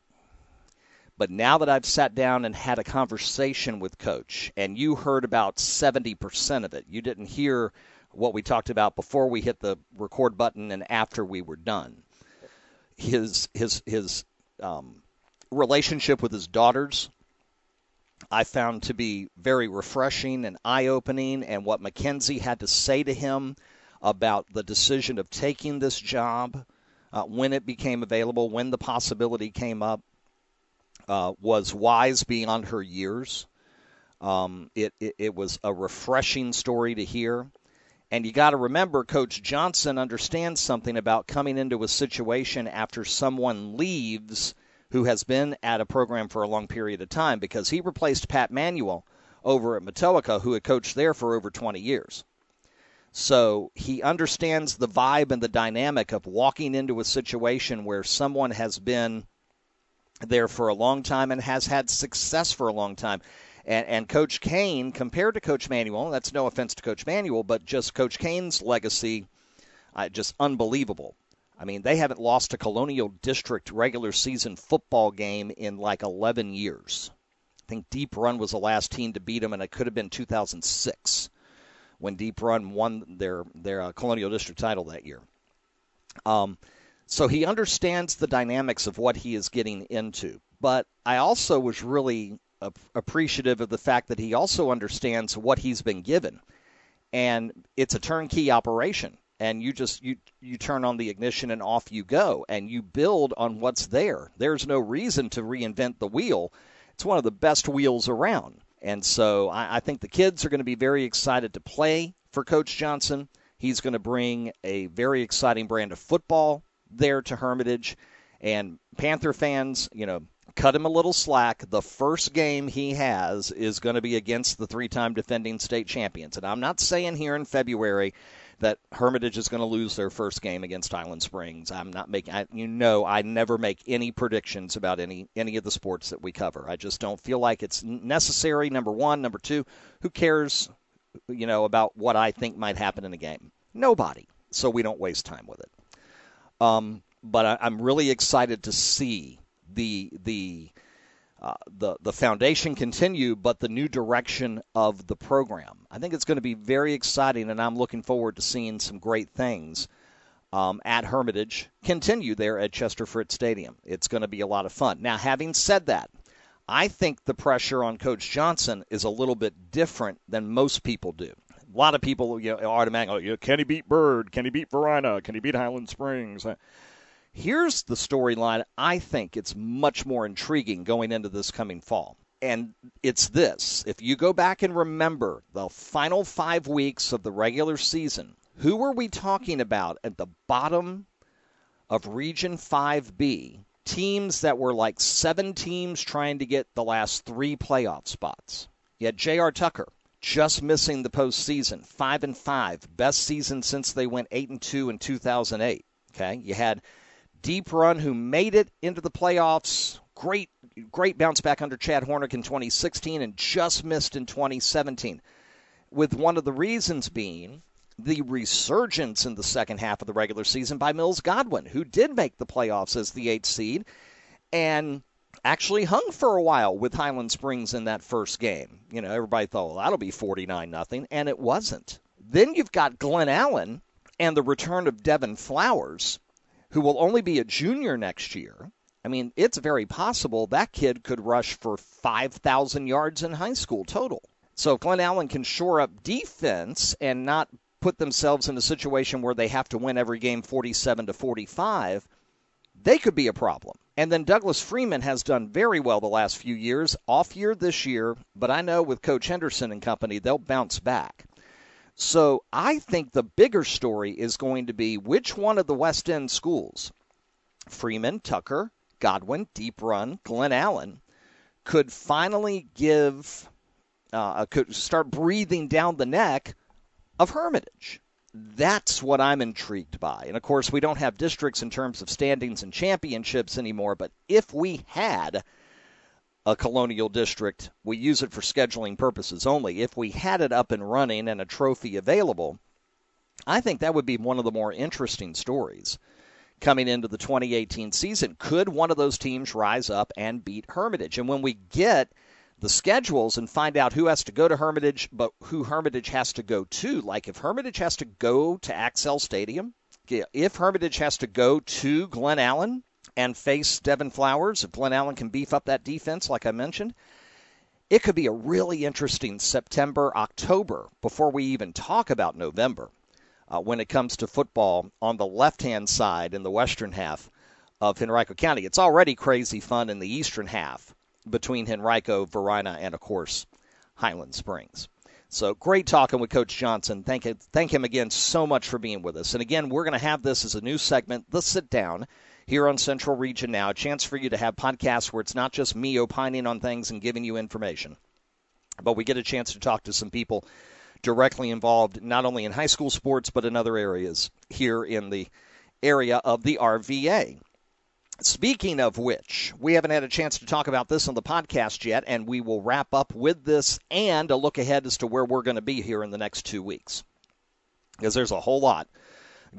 But now that I've sat down and had a conversation with Coach, and you heard about 70% of it, you didn't hear what we talked about before we hit the record button and after we were done. His his his um, relationship with his daughters, I found to be very refreshing and eye opening, and what Mackenzie had to say to him about the decision of taking this job uh, when it became available, when the possibility came up uh, was wise beyond her years. Um, it, it, it was a refreshing story to hear. And you got to remember, Coach Johnson understands something about coming into a situation after someone leaves who has been at a program for a long period of time because he replaced Pat Manuel over at Matoaca, who had coached there for over 20 years. So he understands the vibe and the dynamic of walking into a situation where someone has been there for a long time and has had success for a long time. And, and Coach Kane, compared to Coach Manuel, that's no offense to Coach Manuel, but just Coach Kane's legacy, uh, just unbelievable. I mean, they haven't lost a Colonial District regular season football game in like 11 years. I think Deep Run was the last team to beat them, and it could have been 2006 when Deep Run won their their uh, Colonial District title that year. Um, so he understands the dynamics of what he is getting into. But I also was really appreciative of the fact that he also understands what he's been given. And it's a turnkey operation. And you just you you turn on the ignition and off you go and you build on what's there. There's no reason to reinvent the wheel. It's one of the best wheels around. And so I, I think the kids are going to be very excited to play for Coach Johnson. He's going to bring a very exciting brand of football there to Hermitage. And Panther fans, you know, cut him a little slack. The first game he has is going to be against the three time defending state champions. And I'm not saying here in February that Hermitage is going to lose their first game against Highland Springs. I'm not making. I, you know, I never make any predictions about any any of the sports that we cover. I just don't feel like it's necessary. Number one, number two, who cares? You know about what I think might happen in a game. Nobody. So we don't waste time with it. Um, but I, I'm really excited to see the the uh, the the foundation continue, but the new direction of the program. I think it's going to be very exciting, and I'm looking forward to seeing some great things um, at Hermitage continue there at Chester Fritz Stadium. It's going to be a lot of fun. Now, having said that, I think the pressure on Coach Johnson is a little bit different than most people do. A lot of people, you know, automatically, oh, can he beat Bird? Can he beat Varina? Can he beat Highland Springs? Here's the storyline I think it's much more intriguing going into this coming fall. And it's this if you go back and remember the final five weeks of the regular season, who were we talking about at the bottom of Region 5B? Teams that were like seven teams trying to get the last three playoff spots. Had J.R. Tucker just missing the postseason, five and five, best season since they went eight and two in 2008. Okay, you had deep run who made it into the playoffs. Great, great bounce back under Chad Hornick in 2016 and just missed in 2017. With one of the reasons being the resurgence in the second half of the regular season by Mills Godwin, who did make the playoffs as the eighth seed and actually hung for a while with Highland Springs in that first game. You know, everybody thought, well, that'll be 49 nothing, and it wasn't. Then you've got Glen Allen and the return of Devin Flowers, who will only be a junior next year. I mean, it's very possible that kid could rush for 5,000 yards in high school total. So Glen Allen can shore up defense and not put themselves in a situation where they have to win every game 47 to 45, they could be a problem. And then Douglas Freeman has done very well the last few years, off year this year, but I know with Coach Henderson and company, they'll bounce back. So I think the bigger story is going to be which one of the West End schools, Freeman, Tucker, Godwin, Deep Run, Glen Allen, could finally give, uh, could start breathing down the neck of Hermitage. That's what I'm intrigued by. And of course, we don't have districts in terms of standings and championships anymore, but if we had, a colonial district. We use it for scheduling purposes only. If we had it up and running and a trophy available, I think that would be one of the more interesting stories coming into the 2018 season. Could one of those teams rise up and beat Hermitage? And when we get the schedules and find out who has to go to Hermitage, but who Hermitage has to go to, like if Hermitage has to go to Axel Stadium, if Hermitage has to go to Glen Allen, and face Devin Flowers, if Glen Allen can beef up that defense, like I mentioned, it could be a really interesting September, October before we even talk about November uh, when it comes to football on the left hand side in the western half of Henrico County. It's already crazy fun in the eastern half between Henrico, Varina, and, of course, Highland Springs. So great talking with Coach Johnson. Thank, thank him again so much for being with us. And again, we're going to have this as a new segment, the sit down here on Central Region Now. A chance for you to have podcasts where it's not just me opining on things and giving you information, but we get a chance to talk to some people directly involved not only in high school sports but in other areas here in the area of the RVA. Speaking of which, we haven't had a chance to talk about this on the podcast yet, and we will wrap up with this and a look ahead as to where we're going to be here in the next two weeks. Because there's a whole lot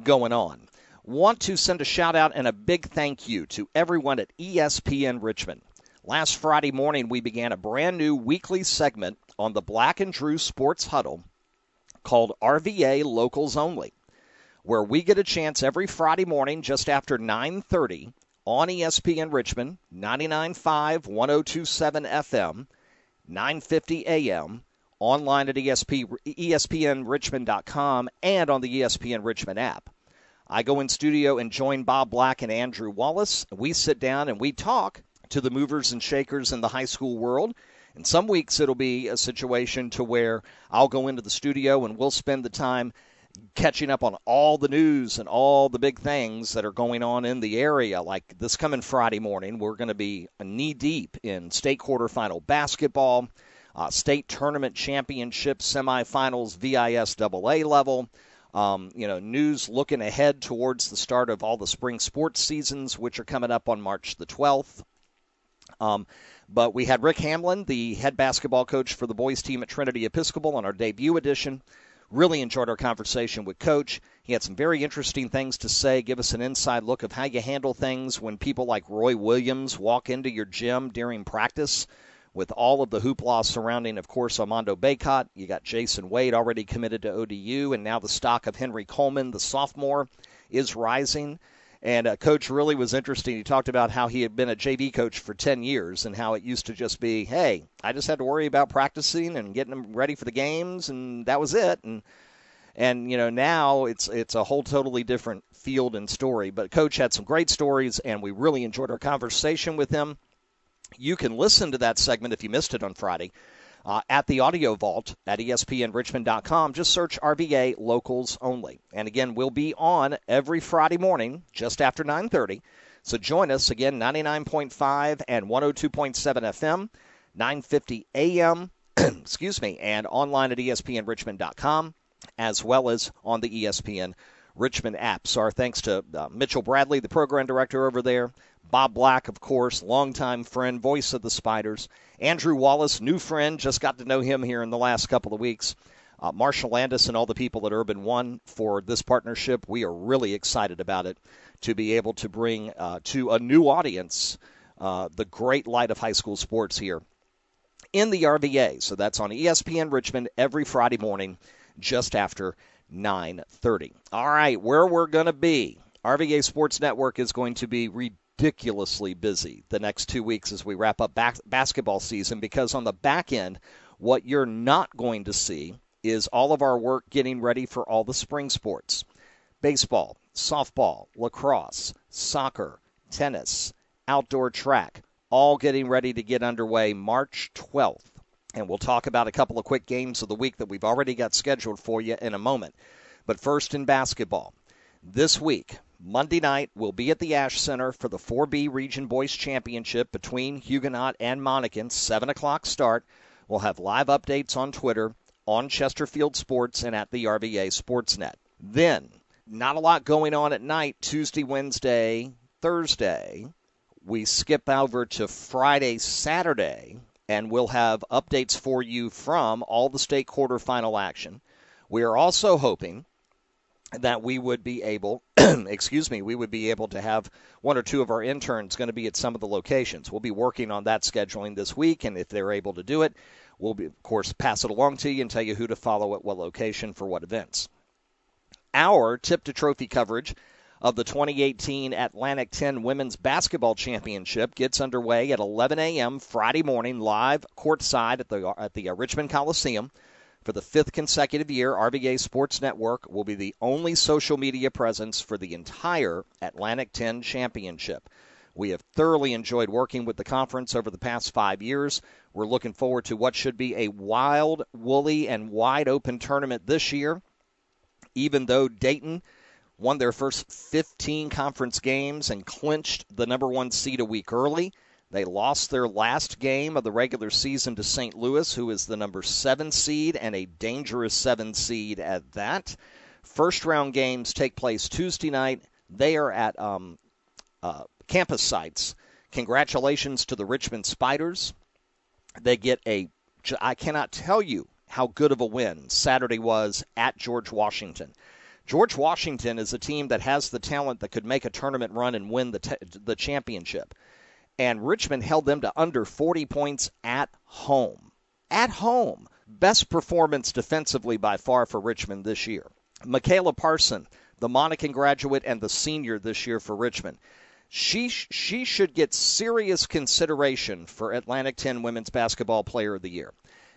going on want to send a shout out and a big thank you to everyone at ESPN Richmond. Last Friday morning, we began a brand new weekly segment on the Black and Drew Sports Huddle called RVA Locals Only, where we get a chance every Friday morning just after 9:30 on ESPN Richmond, 99.5, 1027 FM, 9:50 a.m. online at ESP, ESPNRichmond.com and on the ESPN Richmond app. I go in studio and join Bob Black and Andrew Wallace. We sit down and we talk to the movers and shakers in the high school world. And some weeks it'll be a situation to where I'll go into the studio and we'll spend the time catching up on all the news and all the big things that are going on in the area. Like this coming Friday morning, we're going to be knee deep in state quarterfinal basketball, uh, state tournament championship semifinals, VISAA level Um, you know, news looking ahead towards the start of all the spring sports seasons, which are coming up on March the 12th. Um, but we had Rick Hamlin, the head basketball coach for the boys team at Trinity Episcopal, on our debut edition. Really enjoyed our conversation with Coach. He had some very interesting things to say, give us an inside look of how you handle things when people like Roy Williams walk into your gym during practice with all of the hoopla surrounding, of course, Armando Bacot. You got Jason Wade already committed to ODU, and now the stock of Henry Coleman, the sophomore, is rising. And uh, coach really was interesting. He talked about how he had been a JV coach for 10 years and how it used to just be, hey, I just had to worry about practicing and getting them ready for the games, and that was it. And and you know now it's it's a whole totally different field and story. But coach had some great stories, and we really enjoyed our conversation with him. You can listen to that segment if you missed it on Friday uh, at the Audio Vault at ESPNRichmond.com. Just search RVA Locals Only. And again, we'll be on every Friday morning just after 9:30. So join us again, 99.5 and 102.7 FM, 9:50 a.m. excuse me, and online at ESPNRichmond.com, as well as on the ESPN Richmond app. So our thanks to uh, Mitchell Bradley, the program director over there, Bob Black, of course, longtime friend, voice of the Spiders. Andrew Wallace, new friend, just got to know him here in the last couple of weeks. Uh, Marshall Landis and all the people at Urban One for this partnership. We are really excited about it to be able to bring uh, to a new audience uh, the great light of high school sports here in the RVA. So that's on ESPN Richmond every Friday morning just after 9:30. All right, where we're going to be. RVA Sports Network is going to be ridiculously busy the next two weeks as we wrap up back- basketball season because on the back end, what you're not going to see is all of our work getting ready for all the spring sports baseball, softball, lacrosse, soccer, tennis, outdoor track, all getting ready to get underway March 12th. And we'll talk about a couple of quick games of the week that we've already got scheduled for you in a moment. But first in basketball, this week, Monday night, we'll be at the Ash Center for the 4B Region Boys Championship between Huguenot and Monacan, 7 o'clock start. We'll have live updates on Twitter, on Chesterfield Sports, and at the RVA Sportsnet. Then, not a lot going on at night, Tuesday, Wednesday, Thursday. We skip over to Friday, Saturday, and we'll have updates for you from all the state quarterfinal action. We are also hoping that we would be able, excuse me, we would be able to have one or two of our interns going to be at some of the locations. We'll be working on that scheduling this week, and if they're able to do it, we'll be, of course, pass it along to you and tell you who to follow at what location for what events. Our tip to trophy coverage of the 2018 Atlantic 10 Women's Basketball Championship gets underway at 11 a.m. Friday morning, live courtside at the at the uh, Richmond Coliseum. For the fifth consecutive year, RVA Sports Network will be the only social media presence for the entire Atlantic 10 Championship. We have thoroughly enjoyed working with the conference over the past five years. We're looking forward to what should be a wild, woolly, and wide open tournament this year. Even though Dayton won their first 15 conference games and clinched the number one seed a week early, they lost their last game of the regular season to St. Louis, who is the number seven seed and a dangerous seven seed at that. First round games take place Tuesday night. They are at um, uh, campus sites. Congratulations to the Richmond Spiders. They get a, I cannot tell you how good of a win Saturday was at George Washington. George Washington is a team that has the talent that could make a tournament run and win the, t- the championship and Richmond held them to under 40 points at home. At home. Best performance defensively by far for Richmond this year. Michaela Parson, the Monacan graduate and the senior this year for Richmond. She she should get serious consideration for Atlantic 10 Women's Basketball Player of the Year.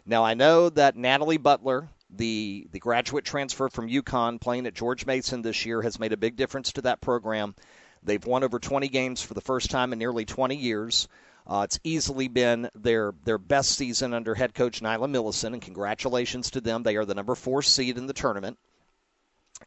Now I know that Natalie Butler, the the graduate transfer from UConn playing at George Mason this year has made a big difference to that program. They've won over 20 games for the first time in nearly 20 years. Uh, it's easily been their their best season under head coach Nyla Milleson, and congratulations to them. They are the number four seed in the tournament,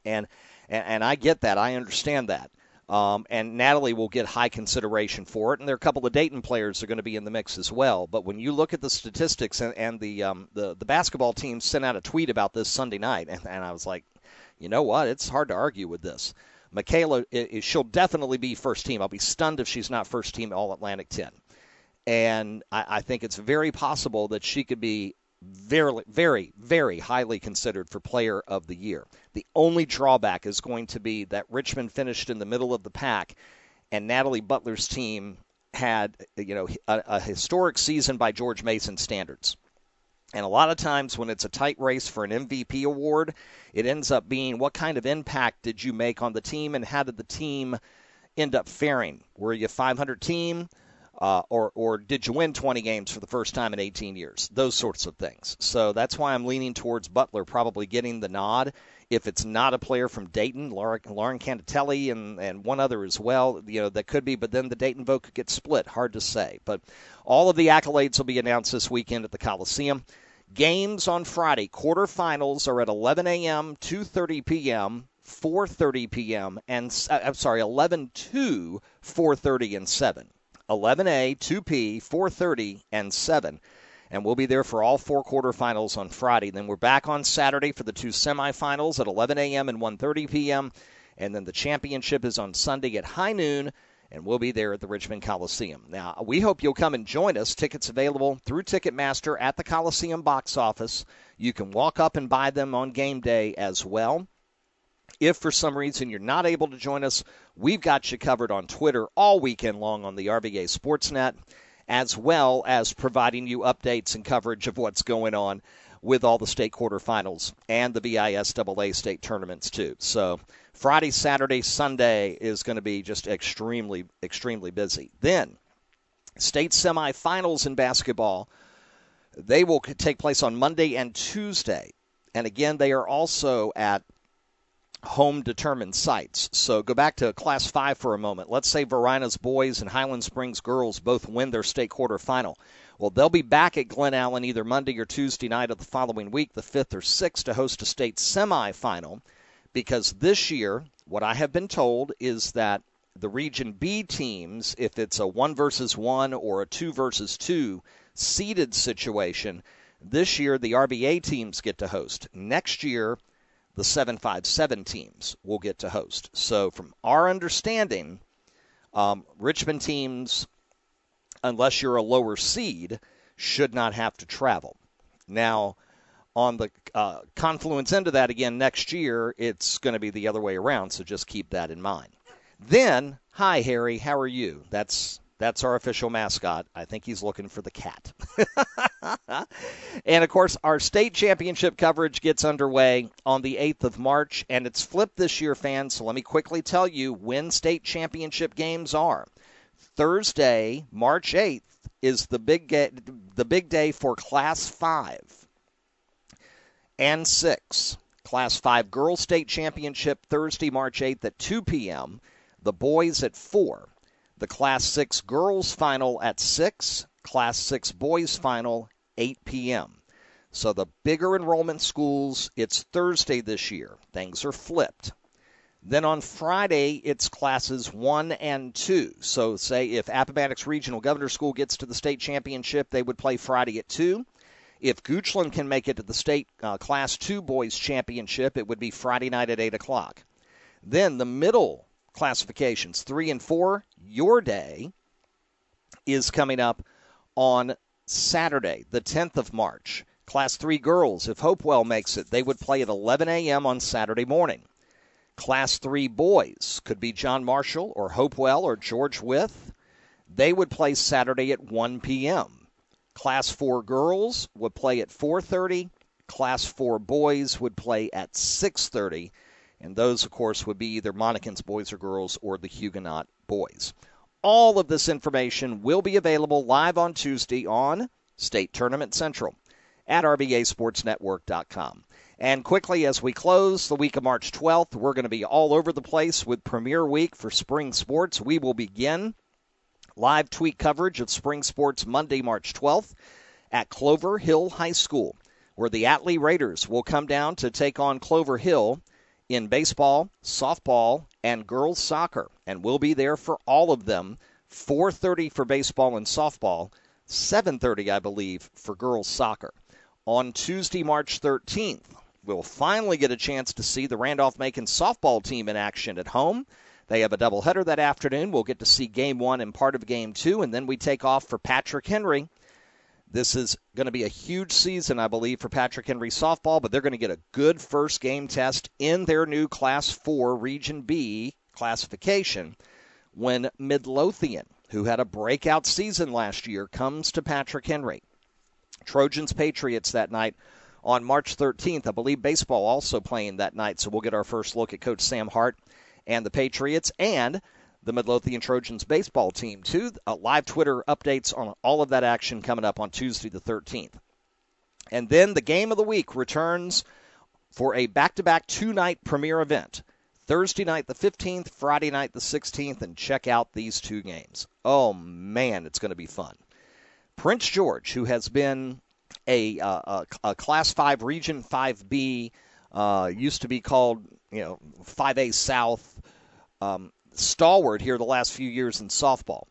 and and, and I get that. I understand that. Um, and Natalie will get high consideration for it, and there are a couple of Dayton players that are going to be in the mix as well. But when you look at the statistics, and, and the um, the the basketball team sent out a tweet about this Sunday night, and, and I was like, you know what? It's hard to argue with this. Michaela, she'll definitely be first team. I'll be stunned if she's not first team All Atlantic 10. And I, I think it's very possible that she could be very, very, very highly considered for Player of the Year. The only drawback is going to be that Richmond finished in the middle of the pack, and Natalie Butler's team had, you know, a, a historic season by George Mason standards. And a lot of times when it's a tight race for an MVP award, it ends up being what kind of impact did you make on the team and how did the team end up faring? Were you a 500 team? Uh, or, or did you win 20 games for the first time in 18 years? Those sorts of things. So that's why I'm leaning towards Butler probably getting the nod. If it's not a player from Dayton, Lauren, Lauren Cannatelli and, and one other as well, you know, that could be, but then the Dayton vote could get split. Hard to say. But all of the accolades will be announced this weekend at the Coliseum. Games on Friday. Quarterfinals are at 11 a.m., 2:30 p.m., 4:30 p.m., and uh, I'm sorry, 11 to 4:30 and 7. 11A, 2P, 4:30, and 7. And we'll be there for all four quarterfinals on Friday. Then we're back on Saturday for the two semifinals at 11 a.m. and 1:30 p.m. And then the championship is on Sunday at high noon and we'll be there at the Richmond Coliseum. Now, we hope you'll come and join us. Tickets available through Ticketmaster at the Coliseum box office. You can walk up and buy them on game day as well. If for some reason you're not able to join us, we've got you covered on Twitter all weekend long on the RVA Sportsnet, as well as providing you updates and coverage of what's going on with all the state quarterfinals and the VISAA state tournaments, too. So Friday, Saturday, Sunday is going to be just extremely, extremely busy. Then, state semifinals in basketball, they will take place on Monday and Tuesday. And again, they are also at home determined sites. So go back to Class 5 for a moment. Let's say Varina's boys and Highland Springs girls both win their state quarterfinal. Well, they'll be back at Glen Allen either Monday or Tuesday night of the following week, the 5th or 6th, to host a state semifinal because this year, what I have been told is that the Region B teams, if it's a one versus one or a two versus two seeded situation, this year the RVA teams get to host. Next year, the 757 teams will get to host. So, from our understanding, um, Richmond teams, unless you're a lower seed, should not have to travel. Now, on the uh, confluence end of that again next year, it's going to be the other way around. So just keep that in mind. Then, hi Harry, how are you? That's that's our official mascot. I think he's looking for the cat. and of course, our state championship coverage gets underway on the 8th of March, and it's flipped this year, fans. So let me quickly tell you when state championship games are. Thursday, March 8th, is the big the big day for Class Five and 6. Class 5 Girls State Championship Thursday, March 8th at 2 p.m. The boys at 4. The Class 6 Girls Final at 6. Class 6 Boys Final 8 p.m. So the bigger enrollment schools, it's Thursday this year. Things are flipped. Then on Friday, it's classes 1 and 2. So, say if Appomattox Regional Governor School gets to the state championship, they would play Friday at 2. If Goochland can make it to the state uh, Class 2 boys championship, it would be Friday night at 8 o'clock. Then the middle classifications, 3 and 4, your day is coming up on Saturday, the 10th of March. Class 3 girls, if Hopewell makes it, they would play at 11 a.m. on Saturday morning. Class 3 boys could be John Marshall or Hopewell or George Wythe. They would play Saturday at 1 p.m. Class 4 girls would play at 4:30. Class 4 boys would play at 6:30, and those of course would be either Monacan's boys or girls or the Huguenot boys. All of this information will be available live on Tuesday on State Tournament Central at RVASportsNetwork.com. And quickly, as we close the week of March 12th, we're going to be all over the place with Premier Week for spring sports. We will begin Live tweet coverage of spring sports Monday, March 12th at Clover Hill High School, where the Atlee Raiders will come down to take on Clover Hill in baseball, softball, and girls soccer, and we'll be there for all of them. 4:30 for baseball and softball, 7:30 I believe for girls soccer. On Tuesday, March 13th, we'll finally get a chance to see the Randolph Macon softball team in action at home. They have a doubleheader that afternoon. We'll get to see game one and part of game two, and then we take off for Patrick Henry. This is going to be a huge season, I believe, for Patrick Henry softball, but they're going to get a good first game test in their new Class 4 Region B classification when Midlothian, who had a breakout season last year, comes to Patrick Henry. Trojans Patriots that night on March 13th. I believe baseball also playing that night, so we'll get our first look at Coach Sam Hart and the Patriots and the Midlothian Trojans baseball team, too. Uh, live Twitter updates on all of that action coming up on Tuesday the 13th. And then the game of the week returns for a back to back two night premiere event. Thursday night the 15th, Friday night the 16th, and check out these two games. Oh, man, it's going to be fun. Prince George, who has been a, uh, a, a Class 5 Region 5B, uh, used to be called, you know, 5A South, um, stalwart here the last few years in softball.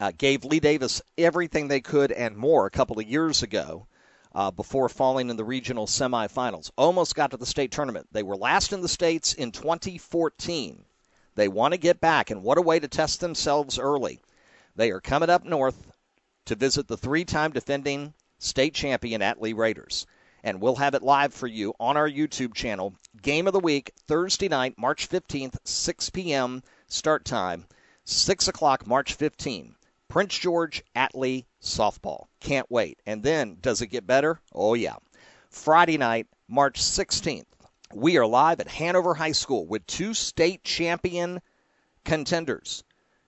Uh, gave Lee Davis everything they could and more a couple of years ago uh, before falling in the regional semifinals. Almost got to the state tournament. They were last in the states in 2014. They want to get back, and what a way to test themselves early. They are coming up north to visit the three time defending state champion Atlee Raiders and we'll have it live for you on our YouTube channel. Game of the week, Thursday night, March 15th, 6 p.m. start time, 6 o'clock, March 15th. Prince George Atlee softball. Can't wait. And then, does it get better? Oh, yeah. Friday night, March 16th, we are live at Hanover High School with two state champion contenders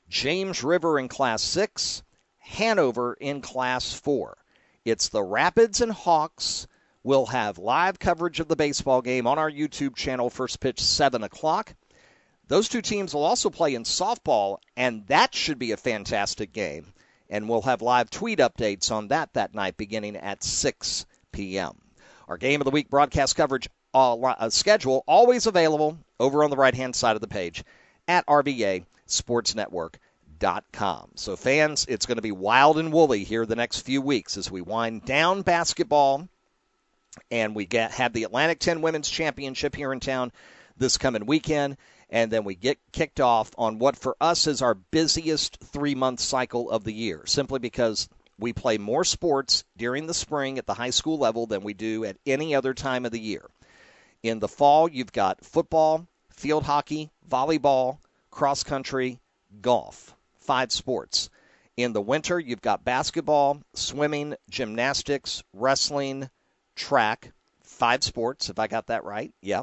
James River in Class 6, Hanover in Class 4. It's the Rapids and Hawks We'll have live coverage of the baseball game on our YouTube channel, first pitch 7 o'clock. Those two teams will also play in softball, and that should be a fantastic game. And we'll have live tweet updates on that that night beginning at 6 p.m. Our Game of the Week broadcast coverage uh, schedule always available over on the right hand side of the page at RVA Sports Network. Com. So, fans, it's going to be wild and woolly here the next few weeks as we wind down basketball and we get have the Atlantic 10 Women's Championship here in town this coming weekend. And then we get kicked off on what for us is our busiest three month cycle of the year, simply because we play more sports during the spring at the high school level than we do at any other time of the year. In the fall, you've got football, field hockey, volleyball, cross country, golf, five sports. In the winter, you've got basketball, swimming, gymnastics, wrestling, track, five sports, if I got that right. Yeah.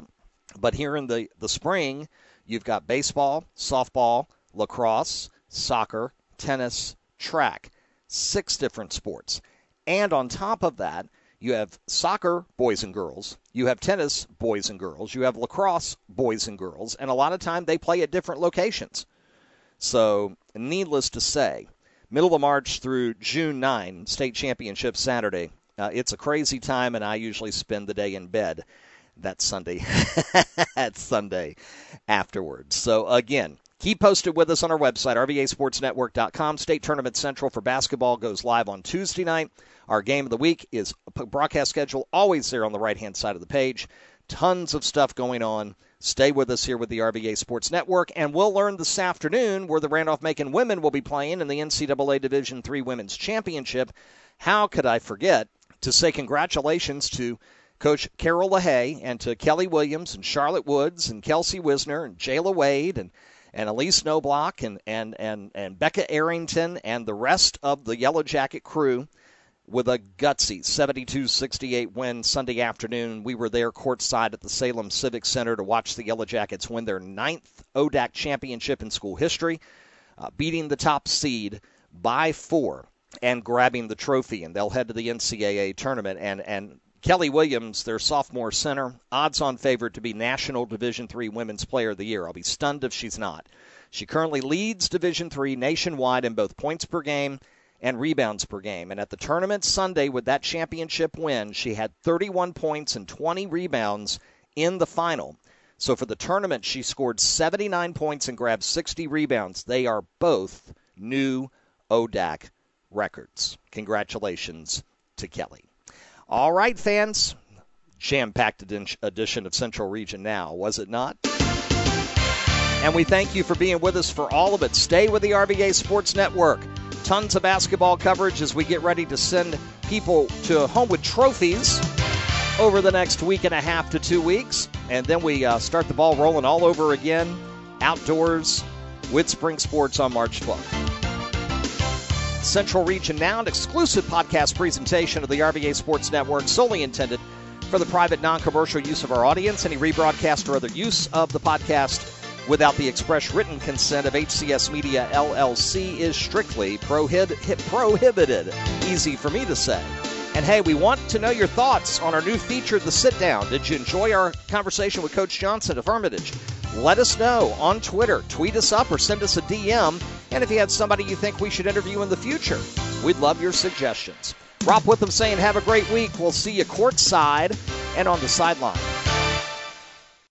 But here in the, the spring, you've got baseball, softball, lacrosse, soccer, tennis, track, six different sports. And on top of that, you have soccer, boys and girls. You have tennis, boys and girls. You have lacrosse, boys and girls. And a lot of time they play at different locations. So, needless to say, middle of March through June 9, state championship Saturday, uh, it's a crazy time, and I usually spend the day in bed that Sunday. that Sunday afterwards. So again, keep posted with us on our website, rvasportsnetwork.com. State Tournament Central for basketball goes live on Tuesday night. Our game of the week is broadcast schedule always there on the right hand side of the page. Tons of stuff going on. Stay with us here with the RVA Sports Network, and we'll learn this afternoon where the Randolph Macon women will be playing in the NCAA Division III Women's Championship. How could I forget to say congratulations to Coach Carroll LaHaye and to Kelly Williams and Charlotte Woods and Kelsey Wisner and Jayla Wade and and Elise Knobloch and, and, and, and Becca Arrington and the rest of the Yellow Jacket crew with a gutsy 72-68 win Sunday afternoon. We were there courtside at the Salem Civic Center to watch the Yellow Jackets win their ninth ODAC championship in school history, uh, beating the top seed by four and grabbing the trophy, and they'll head to the NCAA tournament. And and Kelly Williams, their sophomore center, odds-on favorite to be National Division III Women's Player of the Year. I'll be stunned if she's not. She currently leads Division III nationwide in both points per game and rebounds per game. And at the tournament Sunday, with that championship win, she had 31 points and 20 rebounds in the final. So for the tournament, she scored 79 points and grabbed 60 rebounds. They are both new ODAC records. Congratulations to Kelly. All right, fans. jam packed edition of Central Region Now, was it not? And we thank you for being with us for all of it. Stay with the RVA Sports Network. Tons of basketball coverage as we get ready to send people to home with trophies over the next week and a half to two weeks. And then we uh, start the ball rolling all over again outdoors with spring sports on March 12th. Central Region Now, an exclusive podcast presentation of the RVA Sports Network, solely intended for the private, non commercial use of our audience. Any rebroadcast or other use of the podcast without the express written consent of HCS Media LLC is strictly prohib- prohibited. Easy for me to say. And hey, we want to know your thoughts on our new feature, The Sit Down. Did you enjoy our conversation with Coach Johnson of Hermitage? Let us know on Twitter. Tweet us up or send us a DM. And if you had somebody you think we should interview in the future, we'd love your suggestions. Rob Witham saying, have a great week. We'll see you courtside and on the sidelines.